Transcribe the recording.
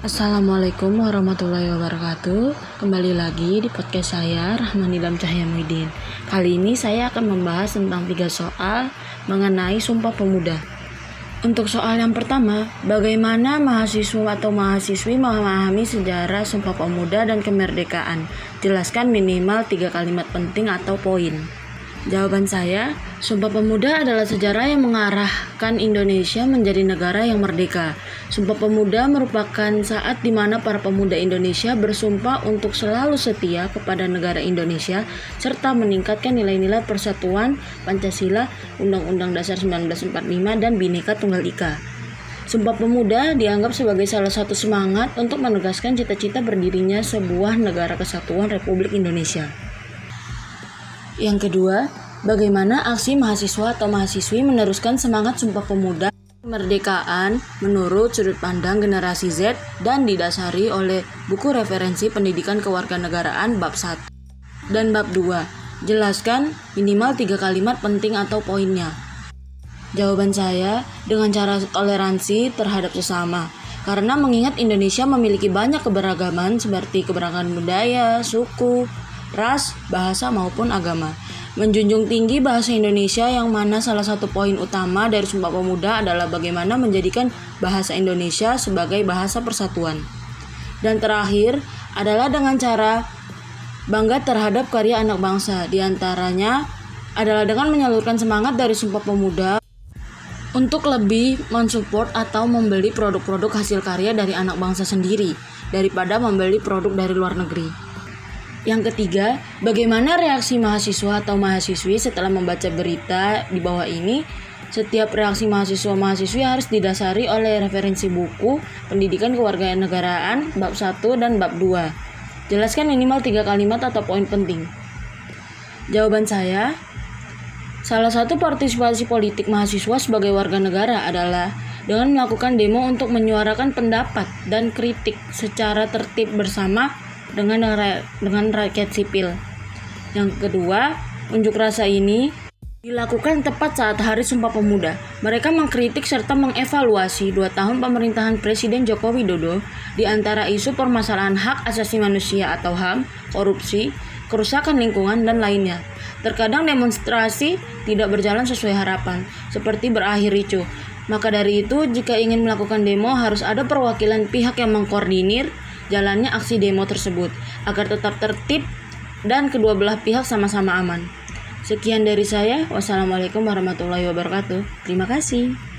Assalamualaikum warahmatullahi wabarakatuh. Kembali lagi di podcast saya Rahman Cahya Muidin Kali ini saya akan membahas tentang tiga soal mengenai Sumpah Pemuda. Untuk soal yang pertama Bagaimana mahasiswa atau mahasiswi memahami sejarah Sumpah Pemuda dan kemerdekaan? Jelaskan minimal tiga kalimat penting atau poin. Jawaban saya, Sumpah Pemuda adalah sejarah yang mengarahkan Indonesia menjadi negara yang merdeka. Sumpah Pemuda merupakan saat di mana para pemuda Indonesia bersumpah untuk selalu setia kepada negara Indonesia serta meningkatkan nilai-nilai persatuan Pancasila, Undang-Undang Dasar 1945 dan Bhinneka Tunggal Ika. Sumpah Pemuda dianggap sebagai salah satu semangat untuk menegaskan cita-cita berdirinya sebuah negara kesatuan Republik Indonesia. Yang kedua, bagaimana aksi mahasiswa atau mahasiswi meneruskan semangat Sumpah Pemuda kemerdekaan menurut sudut pandang generasi Z dan didasari oleh buku referensi pendidikan kewarganegaraan bab 1 dan bab 2. Jelaskan minimal tiga kalimat penting atau poinnya. Jawaban saya dengan cara toleransi terhadap sesama. Karena mengingat Indonesia memiliki banyak keberagaman seperti keberagaman budaya, suku, ras, bahasa maupun agama. Menjunjung tinggi bahasa Indonesia yang mana salah satu poin utama dari Sumpah Pemuda adalah bagaimana menjadikan bahasa Indonesia sebagai bahasa persatuan. Dan terakhir adalah dengan cara bangga terhadap karya anak bangsa. Di antaranya adalah dengan menyalurkan semangat dari Sumpah Pemuda untuk lebih mensupport atau membeli produk-produk hasil karya dari anak bangsa sendiri daripada membeli produk dari luar negeri. Yang ketiga, bagaimana reaksi mahasiswa atau mahasiswi setelah membaca berita di bawah ini? Setiap reaksi mahasiswa-mahasiswi harus didasari oleh referensi buku Pendidikan Kewarganegaraan bab 1 dan bab 2. Jelaskan minimal tiga kalimat atau poin penting. Jawaban saya, salah satu partisipasi politik mahasiswa sebagai warga negara adalah dengan melakukan demo untuk menyuarakan pendapat dan kritik secara tertib bersama dengan dengan rakyat sipil. Yang kedua, unjuk rasa ini dilakukan tepat saat Hari Sumpah Pemuda. Mereka mengkritik serta mengevaluasi dua tahun pemerintahan Presiden Joko Widodo di antara isu permasalahan hak asasi manusia atau HAM, korupsi, kerusakan lingkungan, dan lainnya. Terkadang demonstrasi tidak berjalan sesuai harapan, seperti berakhir ricuh. Maka dari itu, jika ingin melakukan demo harus ada perwakilan pihak yang mengkoordinir jalannya aksi demo tersebut agar tetap tertib dan kedua belah pihak sama-sama aman. Sekian dari saya. Wassalamualaikum warahmatullahi wabarakatuh. Terima kasih.